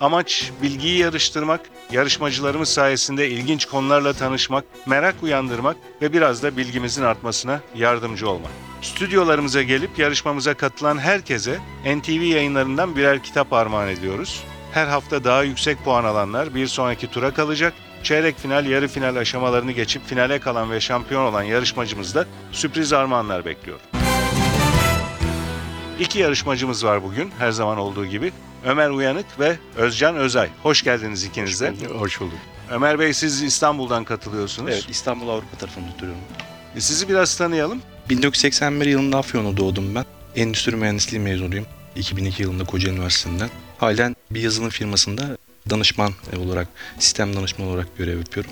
Amaç bilgiyi yarıştırmak, yarışmacılarımız sayesinde ilginç konularla tanışmak, merak uyandırmak ve biraz da bilgimizin artmasına yardımcı olmak. Stüdyolarımıza gelip yarışmamıza katılan herkese NTV yayınlarından birer kitap armağan ediyoruz. Her hafta daha yüksek puan alanlar bir sonraki tura kalacak. Çeyrek final, yarı final aşamalarını geçip finale kalan ve şampiyon olan yarışmacımız da sürpriz armağanlar bekliyor. İki yarışmacımız var bugün her zaman olduğu gibi. Ömer Uyanık ve Özcan Özay. Hoş geldiniz ikiniz de. Hoş bulduk. Ömer Bey siz İstanbul'dan katılıyorsunuz. Evet, İstanbul Avrupa tarafında oturuyorum. E, Sizi biraz tanıyalım. 1981 yılında Afyon'da doğdum ben. Endüstri mühendisliği mezunuyum. 2002 yılında Kocaeli Üniversitesi'nden. Halen bir yazılım firmasında danışman olarak, sistem danışmanı olarak görev yapıyorum.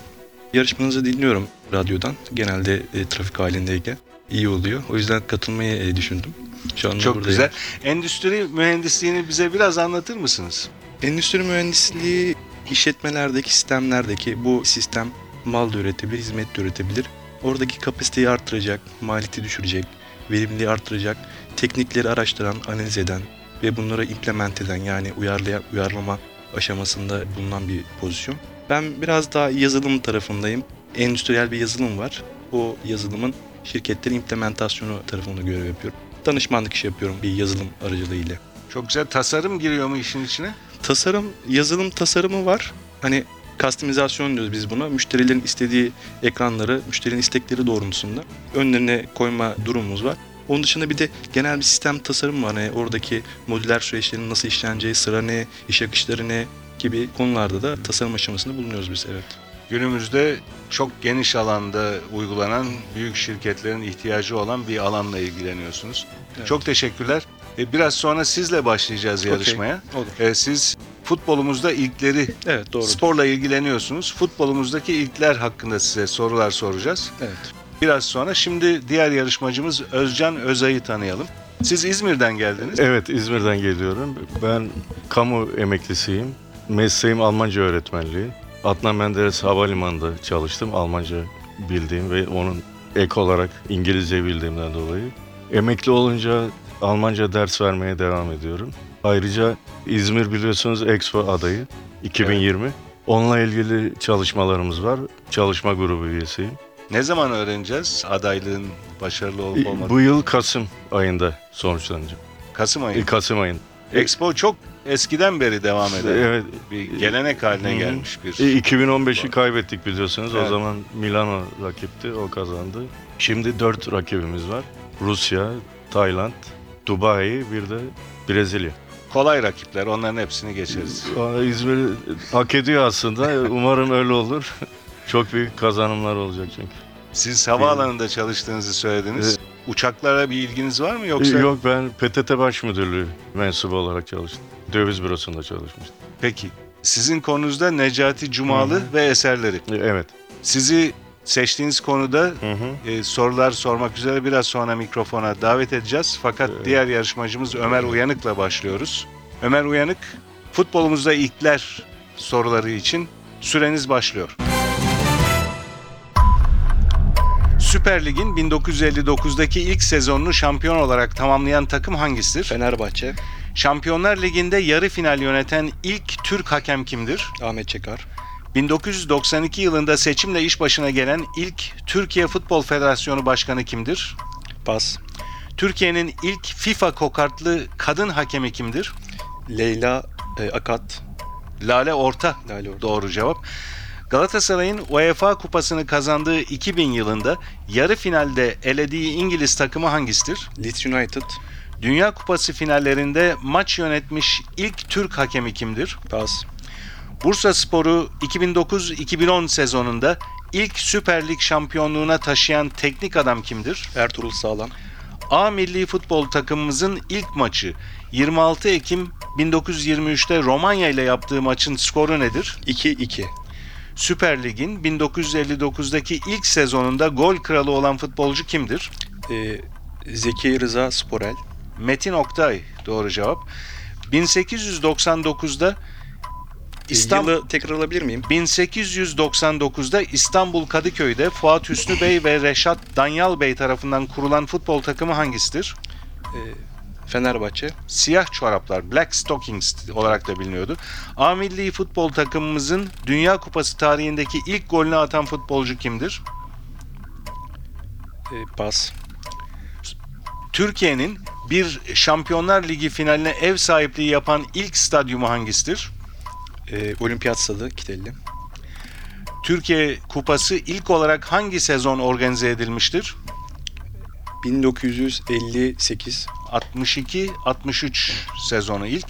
Yarışmanızı dinliyorum radyodan. Genelde e, trafik halindeyken iyi oluyor. O yüzden katılmayı e, düşündüm. Şu anda Çok buradayım. güzel. Endüstri mühendisliğini bize biraz anlatır mısınız? Endüstri mühendisliği işletmelerdeki sistemlerdeki bu sistem mal da üretebilir, hizmet de üretebilir. Oradaki kapasiteyi arttıracak, maliyeti düşürecek, verimliliği arttıracak, teknikleri araştıran, analiz eden ve bunları implement eden yani uyarlayan, uyarlama aşamasında bulunan bir pozisyon. Ben biraz daha yazılım tarafındayım. Endüstriyel bir yazılım var. O yazılımın şirketlerin implementasyonu tarafında görev yapıyorum. Danışmanlık işi yapıyorum bir yazılım aracılığıyla. Çok güzel. Tasarım giriyor mu işin içine? Tasarım, yazılım tasarımı var. Hani kastomizasyon diyoruz biz buna. Müşterilerin istediği ekranları, müşterinin istekleri doğrultusunda önlerine koyma durumumuz var. Onun dışında bir de genel bir sistem tasarımı var. Hani oradaki modüler süreçlerin nasıl işleneceği, sıra ne, iş akışları ne gibi konularda da tasarım aşamasında bulunuyoruz biz evet. Günümüzde çok geniş alanda uygulanan büyük şirketlerin ihtiyacı olan bir alanla ilgileniyorsunuz. Evet. Çok teşekkürler. E, Biraz sonra sizle başlayacağız yarışmaya. Olur. E, Siz futbolumuzda ilkleri, Evet doğru. sporla ilgileniyorsunuz. Futbolumuzdaki ilkler hakkında size sorular soracağız. Evet. Biraz sonra şimdi diğer yarışmacımız Özcan Özay'ı tanıyalım. Siz İzmir'den geldiniz. Evet İzmir'den geliyorum. Ben kamu emeklisiyim. Mesleğim Almanca öğretmenliği. Adnan Menderes Havalimanı'nda çalıştım. Almanca bildiğim ve onun ek olarak İngilizce bildiğimden dolayı. Emekli olunca Almanca ders vermeye devam ediyorum. Ayrıca İzmir biliyorsunuz Expo adayı 2020. Onunla ilgili çalışmalarımız var. Çalışma grubu üyesiyim. Ne zaman öğreneceğiz adaylığın başarılı olup olmadığını? Bu yıl Kasım ayında sonuçlanacak. Kasım ayı. Kasım ayında. Expo çok eskiden beri devam eden Evet, bir gelenek haline Hı gelmiş bir. E, 2015'i kaybettik biliyorsunuz. Evet. O zaman Milano rakipti, o kazandı. Şimdi dört rakibimiz var. Rusya, Tayland, Dubai, bir de Brezilya. Kolay rakipler onların hepsini geçeriz. Aa, İzmir hak ediyor aslında. Umarım öyle olur. Çok büyük kazanımlar olacak çünkü. Siz havaalanında çalıştığınızı söylediniz. Uçaklara bir ilginiz var mı yoksa? E, Yok ben PTT Baş Müdürlüğü mensubu olarak çalıştım. Döviz bürosunda çalışmıştım. Peki. Sizin konunuzda Necati Cumalı ve eserleri. E, Evet. Sizi seçtiğiniz konuda e, sorular sormak üzere biraz sonra mikrofona davet edeceğiz. Fakat diğer yarışmacımız Ömer Uyanık'la başlıyoruz. Ömer Uyanık, futbolumuzda ilkler soruları için süreniz başlıyor. Süper Lig'in 1959'daki ilk sezonunu şampiyon olarak tamamlayan takım hangisidir? Fenerbahçe, Şampiyonlar Ligi'nde yarı final yöneten ilk Türk hakem kimdir? Ahmet Çekar, 1992 yılında seçimle iş başına gelen ilk Türkiye Futbol Federasyonu Başkanı kimdir? Pas, Türkiye'nin ilk FIFA kokartlı kadın hakemi kimdir? Leyla e, Akat, Lale Orta. Lale Orta. Doğru cevap. Galatasaray'ın UEFA kupasını kazandığı 2000 yılında yarı finalde elediği İngiliz takımı hangisidir? Leeds United, Dünya Kupası finallerinde maç yönetmiş ilk Türk hakemi kimdir? Pas, Bursa Sporu 2009-2010 sezonunda ilk Süper Lig şampiyonluğuna taşıyan teknik adam kimdir? Ertuğrul Sağlam, A milli futbol takımımızın ilk maçı 26 Ekim 1923'te Romanya ile yaptığı maçın skoru nedir? 2-2. Süper Lig'in 1959'daki ilk sezonunda gol kralı olan futbolcu kimdir? Ee, Zeki Rıza Sporel. Metin Oktay doğru cevap. 1899'da İstanbul Yılı tekrar alabilir miyim? 1899'da İstanbul Kadıköy'de Fuat Hüsnü Bey ve Reşat Danyal Bey tarafından kurulan futbol takımı hangisidir? Ee, Fenerbahçe. Siyah çoraplar, Black Stockings olarak da biliniyordu. A milli futbol takımımızın Dünya Kupası tarihindeki ilk golünü atan futbolcu kimdir? Ee, pas. Türkiye'nin bir Şampiyonlar Ligi finaline ev sahipliği yapan ilk stadyumu hangisidir? Ee, Olimpiyat Stadı Kitelli. Türkiye Kupası ilk olarak hangi sezon organize edilmiştir? 1958. 62-63 sezonu ilk.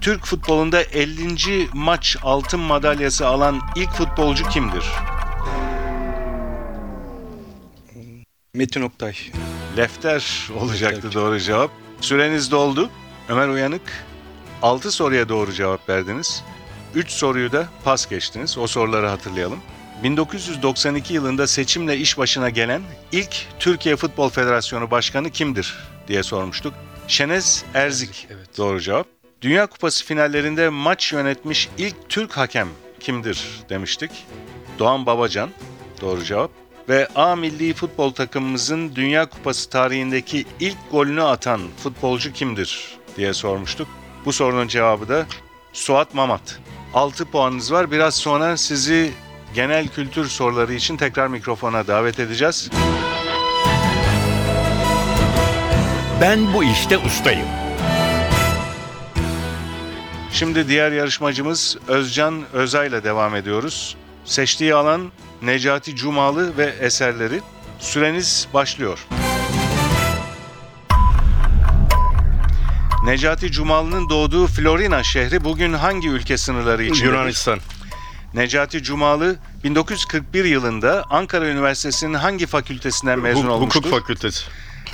Türk futbolunda 50. maç altın madalyası alan ilk futbolcu kimdir? Metin Oktay. Lefter olacaktı Lefter. doğru cevap. Süreniz doldu. Ömer Uyanık 6 soruya doğru cevap verdiniz. 3 soruyu da pas geçtiniz. O soruları hatırlayalım. 1992 yılında seçimle iş başına gelen ilk Türkiye Futbol Federasyonu Başkanı kimdir diye sormuştuk. Şenez Erzik Evet. doğru cevap. Dünya Kupası finallerinde maç yönetmiş ilk Türk hakem kimdir demiştik. Doğan Babacan doğru cevap. Ve A milli futbol takımımızın Dünya Kupası tarihindeki ilk golünü atan futbolcu kimdir diye sormuştuk. Bu sorunun cevabı da Suat Mamat. 6 puanınız var. Biraz sonra sizi genel kültür soruları için tekrar mikrofona davet edeceğiz. Ben bu işte ustayım. Şimdi diğer yarışmacımız Özcan Özay'la devam ediyoruz. Seçtiği alan Necati Cumalı ve eserleri. Süreniz başlıyor. Necati Cumalı'nın doğduğu Florina şehri bugün hangi ülke sınırları içindedir? Yunanistan. Necati Cumalı 1941 yılında Ankara Üniversitesi'nin hangi fakültesinden mezun Huk- olmuştur? Hukuk Fakültesi.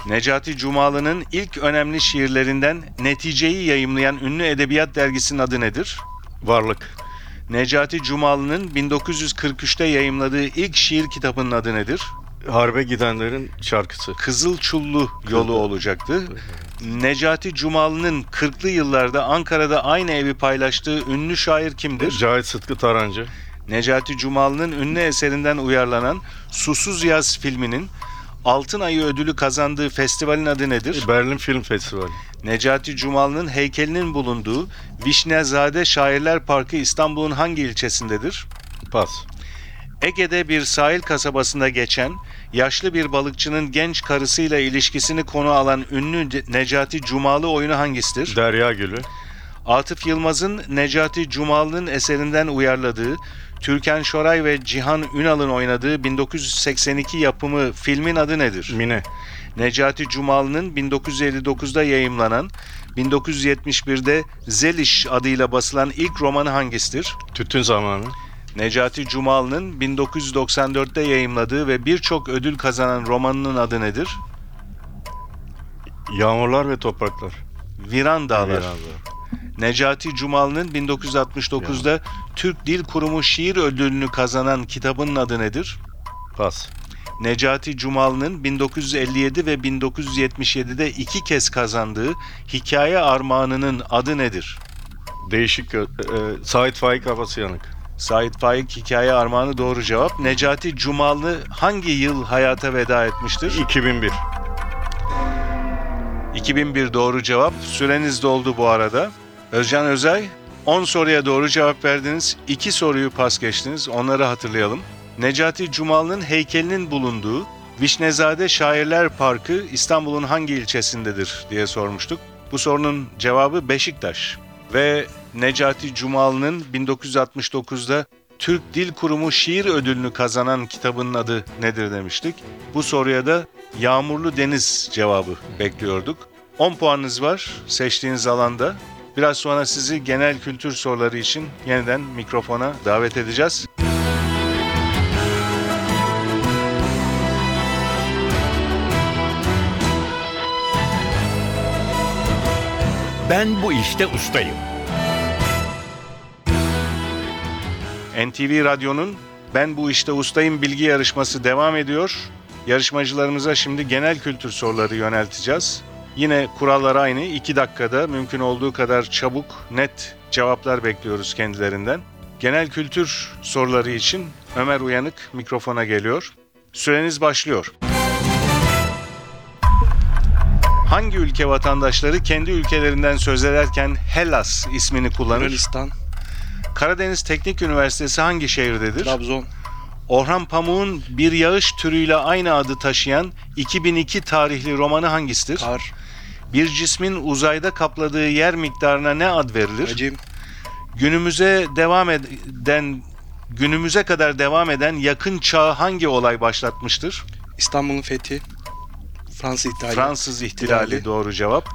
Necati Cumalı'nın ilk önemli şiirlerinden Netice'yi yayımlayan ünlü edebiyat dergisinin adı nedir? Varlık. Necati Cumalı'nın 1943'te yayımladığı ilk şiir kitabının adı nedir? Harbe gidenlerin şarkısı. Kızılçullu yolu olacaktı. Necati Cumalı'nın 40'lı yıllarda Ankara'da aynı evi paylaştığı ünlü şair kimdir? Cahit Sıtkı Tarancı. Necati Cumalı'nın ünlü eserinden uyarlanan Susuz Yaz filminin Altın Ayı ödülü kazandığı festivalin adı nedir? Berlin Film Festivali. Necati Cumalı'nın heykelinin bulunduğu Vişnezade Şairler Parkı İstanbul'un hangi ilçesindedir? Pas. Ege'de bir sahil kasabasında geçen yaşlı bir balıkçının genç karısıyla ilişkisini konu alan ünlü Necati Cumalı oyunu hangisidir? Derya Gülü. Atıf Yılmaz'ın Necati Cumalı'nın eserinden uyarladığı, Türkan Şoray ve Cihan Ünal'ın oynadığı 1982 yapımı filmin adı nedir? Mine. Necati Cumalı'nın 1959'da yayımlanan, 1971'de Zeliş adıyla basılan ilk romanı hangisidir? Tütün Zamanı. Necati Cumalı'nın 1994'te yayımladığı ve birçok ödül kazanan romanının adı nedir? Yağmurlar ve Topraklar. Viran Dağlar. Biraz daha. Necati Cumalı'nın 1969'da Türk Dil Kurumu şiir ödülünü kazanan kitabının adı nedir? Pas. Necati Cumalı'nın 1957 ve 1977'de iki kez kazandığı Hikaye Armağanı'nın adı nedir? Değişik. E, e, Sait Faik Kafası Yanık. Sait Faik Hikaye Armağanı doğru cevap. Necati Cumalı hangi yıl hayata veda etmiştir? 2001. 2001 doğru cevap. Süreniz doldu bu arada. Özcan Özay 10 soruya doğru cevap verdiniz. 2 soruyu pas geçtiniz. Onları hatırlayalım. Necati Cumalı'nın heykelinin bulunduğu Vişnezade Şairler Parkı İstanbul'un hangi ilçesindedir diye sormuştuk. Bu sorunun cevabı Beşiktaş. Ve Necati Cumalı'nın 1969'da Türk Dil Kurumu şiir ödülünü kazanan kitabının adı nedir demiştik. Bu soruya da Yağmurlu Deniz cevabı bekliyorduk. 10 puanınız var seçtiğiniz alanda. Biraz sonra sizi genel kültür soruları için yeniden mikrofona davet edeceğiz. Ben bu işte ustayım. NTV Radyo'nun Ben Bu İşte Ustayım bilgi yarışması devam ediyor. Yarışmacılarımıza şimdi genel kültür soruları yönelteceğiz. Yine kurallar aynı. 2 dakikada mümkün olduğu kadar çabuk, net cevaplar bekliyoruz kendilerinden. Genel kültür soruları için Ömer Uyanık mikrofona geliyor. Süreniz başlıyor. Hangi ülke vatandaşları kendi ülkelerinden söz ederken Hellas ismini kullanır? Yunanistan, Karadeniz Teknik Üniversitesi hangi şehirdedir? Trabzon, Orhan Pamuk'un bir yağış türüyle aynı adı taşıyan 2002 tarihli romanı hangisidir? Kar, Bir cismin uzayda kapladığı yer miktarına ne ad verilir? Hacim, Günümüze devam eden günümüze kadar devam eden yakın çağı hangi olay başlatmıştır? İstanbul'un fethi, Fransız İtalya, Fransız ihtilali İhtilali. doğru cevap.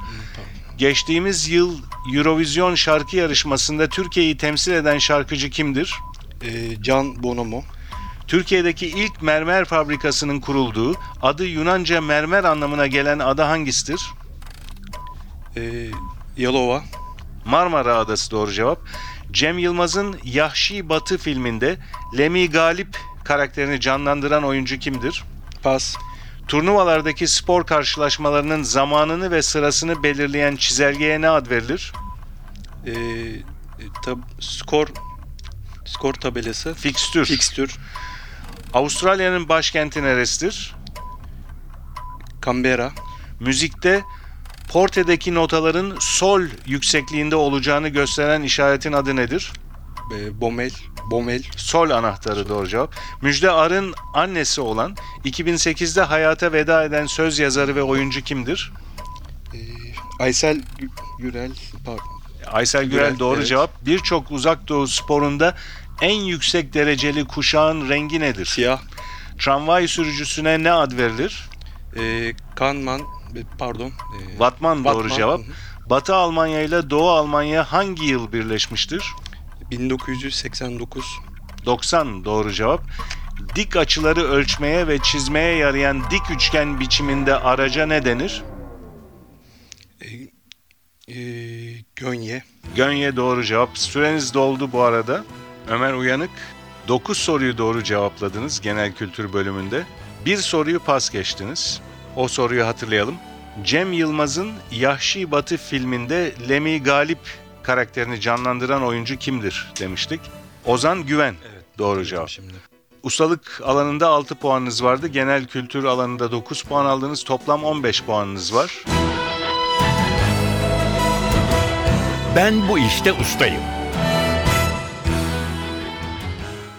Geçtiğimiz yıl Eurovision şarkı yarışmasında Türkiye'yi temsil eden şarkıcı kimdir? e, Can Bonomo, Türkiye'deki ilk mermer fabrikasının kurulduğu, adı Yunanca mermer anlamına gelen ada hangisidir? E, Yalova, Marmara Adası doğru cevap. Cem Yılmaz'ın Yahşi Batı filminde Lemi Galip karakterini canlandıran oyuncu kimdir? Pas, Turnuvalardaki spor karşılaşmalarının zamanını ve sırasını belirleyen çizelgeye ne ad verilir? e, e, tab- skor, skor tabelası, Fikstür. fikstür, Avustralya'nın başkenti neresidir? Canberra, Müzikte portedeki notaların sol yüksekliğinde olacağını gösteren işaretin adı nedir? e, Bomel, Bomel, Sol anahtarı doğru cevap. Müjde Ar'ın annesi olan 2008'de hayata veda eden söz yazarı ve oyuncu kimdir? e, Aysel Gü- Gürel, pardon, Aysel Gürel, Gürel, doğru evet. cevap. Birçok uzak doğu sporunda en yüksek dereceli kuşağın rengi nedir? Siyah, Tramvay sürücüsüne ne ad verilir? e, Kanman, pardon, e, Vatman doğru Vatman, cevap. hı hı. Batı Almanya ile Doğu Almanya hangi yıl birleşmiştir? 1989, 90 doğru cevap. Dik açıları ölçmeye ve çizmeye yarayan dik üçgen biçiminde araca ne denir? e, Gönye, Gönye doğru cevap. Süreniz doldu bu arada. Ömer Uyanık 9 soruyu doğru cevapladınız genel kültür bölümünde. Bir soruyu pas geçtiniz. O soruyu hatırlayalım. Cem Yılmaz'ın Yahşi Batı filminde Lemi Galip karakterini canlandıran oyuncu kimdir demiştik. Ozan Güven. Evet. Doğru cevap. Şimdi. Ustalık alanında 6 puanınız vardı. Genel kültür alanında 9 puan aldınız. Toplam 15 puanınız var. Ben bu işte ustayım.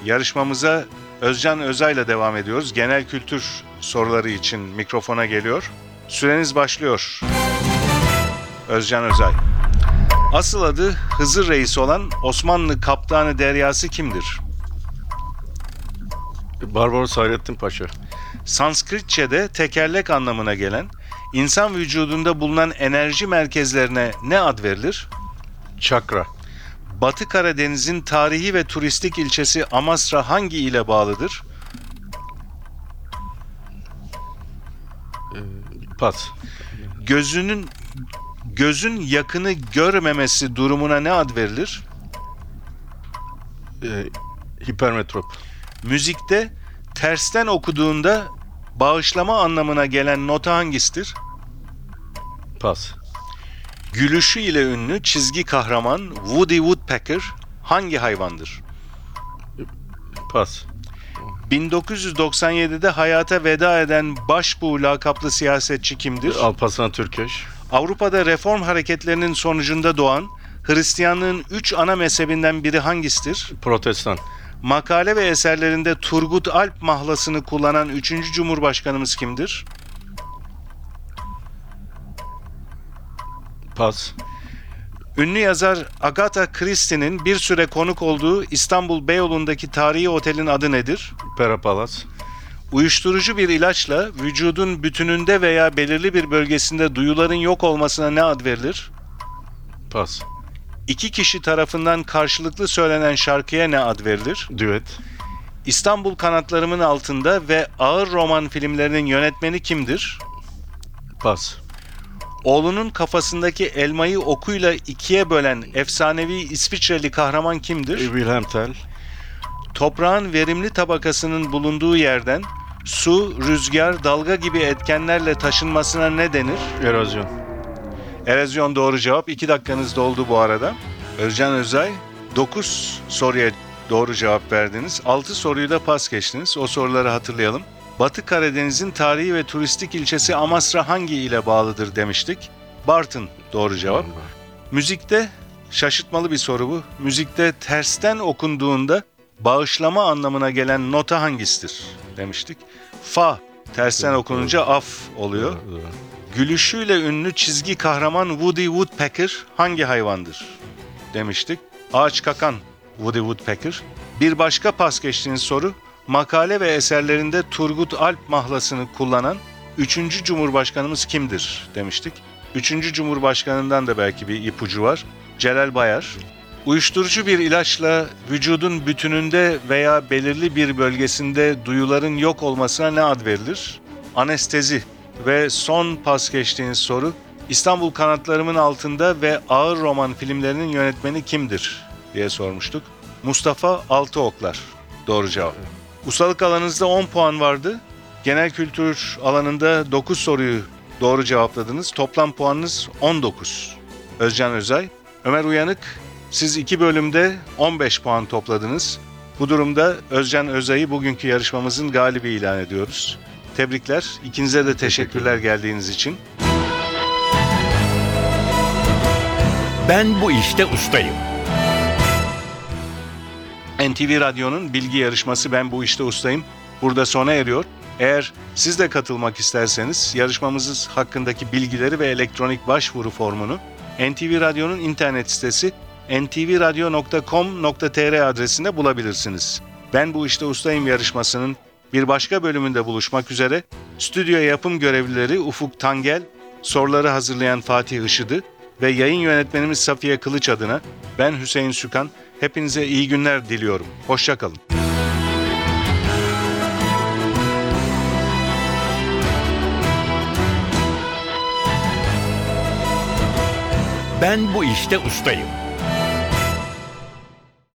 Yarışmamıza Özcan Özay'la devam ediyoruz. Genel kültür soruları için mikrofona geliyor. Süreniz başlıyor. Özcan Özay. Asıl adı Hızır Reis olan Osmanlı Kaptanı Deryası kimdir? Barbaros Hayrettin Paşa. Sanskritçe'de tekerlek anlamına gelen, insan vücudunda bulunan enerji merkezlerine ne ad verilir? Çakra. Batı Karadeniz'in tarihi ve turistik ilçesi Amasra hangi ile bağlıdır? Pas. Gözünün gözün yakını görmemesi durumuna ne ad verilir? E, hipermetrop. Müzikte tersten okuduğunda bağışlama anlamına gelen nota hangisidir? Pas. Gülüşü ile ünlü çizgi kahraman Woody Woodpecker hangi hayvandır? Pas. 1997'de hayata veda eden Başbuğ lakaplı siyasetçi kimdir? Alparslan Türkeş. Avrupa'da reform hareketlerinin sonucunda doğan Hristiyanlığın üç ana mezhebinden biri hangisidir? Protestan. Makale ve eserlerinde Turgut Alp mahlasını kullanan 3. Cumhurbaşkanımız kimdir? Pas. Ünlü yazar Agatha Christie'nin bir süre konuk olduğu İstanbul Beyoğlu'ndaki tarihi otelin adı nedir? Pera Palas. Uyuşturucu bir ilaçla vücudun bütününde veya belirli bir bölgesinde duyuların yok olmasına ne ad verilir? Pas. İki kişi tarafından karşılıklı söylenen şarkıya ne ad verilir? Düet. İstanbul kanatlarımın altında ve ağır roman filmlerinin yönetmeni kimdir? Pas. Oğlunun kafasındaki elmayı okuyla ikiye bölen efsanevi İsviçreli kahraman kimdir? Wilhelm Tell, Toprağın verimli tabakasının bulunduğu yerden su, rüzgar, dalga gibi etkenlerle taşınmasına ne denir? erozyon. Erozyon doğru cevap. 2 dakikanız doldu bu arada. Özcan Özay 9 soruya doğru cevap verdiniz. 6 soruyu da pas geçtiniz. O soruları hatırlayalım. Batı Karadeniz'in tarihi ve turistik ilçesi Amasra hangi ile bağlıdır demiştik. Bartın doğru cevap. Müzikte şaşırtmalı bir soru bu. Müzikte tersten okunduğunda bağışlama anlamına gelen nota hangisidir demiştik. Fa tersten okununca af oluyor. Gülüşüyle ünlü çizgi kahraman Woody Woodpecker hangi hayvandır? Demiştik. Ağaç kakan Woody Woodpecker. Bir başka pas geçtiğiniz soru. Makale ve eserlerinde Turgut Alp mahlasını kullanan 3. Cumhurbaşkanımız kimdir? Demiştik. 3. Cumhurbaşkanından da belki bir ipucu var. Celal Bayar. Uyuşturucu bir ilaçla vücudun bütününde veya belirli bir bölgesinde duyuların yok olmasına ne ad verilir? Anestezi. Ve son pas geçtiğiniz soru. İstanbul Kanatlarımın Altında ve Ağır Roman filmlerinin yönetmeni kimdir? diye sormuştuk. Mustafa Altıoklar. Doğru cevap. Ustalık alanınızda 10 puan vardı. Genel kültür alanında 9 soruyu doğru cevapladınız. Toplam puanınız 19. Özcan Özay. Ömer Uyanık, siz iki bölümde 15 puan topladınız. Bu durumda Özcan Özay'ı bugünkü yarışmamızın galibi ilan ediyoruz. Tebrikler. İkinize de teşekkürler geldiğiniz için. Ben bu işte ustayım. NTV Radyo'nun bilgi yarışması Ben Bu İşte Ustayım burada sona eriyor. Eğer siz de katılmak isterseniz yarışmamız hakkındaki bilgileri ve elektronik başvuru formunu NTV Radyo'nun internet sitesi ntvradio.com.tr adresinde bulabilirsiniz. Ben Bu İşte Ustayım yarışmasının bir başka bölümünde buluşmak üzere stüdyo yapım görevlileri Ufuk Tangel, soruları hazırlayan Fatih Işıdı ve yayın yönetmenimiz Safiye Kılıç adına ben Hüseyin Sükan hepinize iyi günler diliyorum. Hoşçakalın. Ben bu işte ustayım.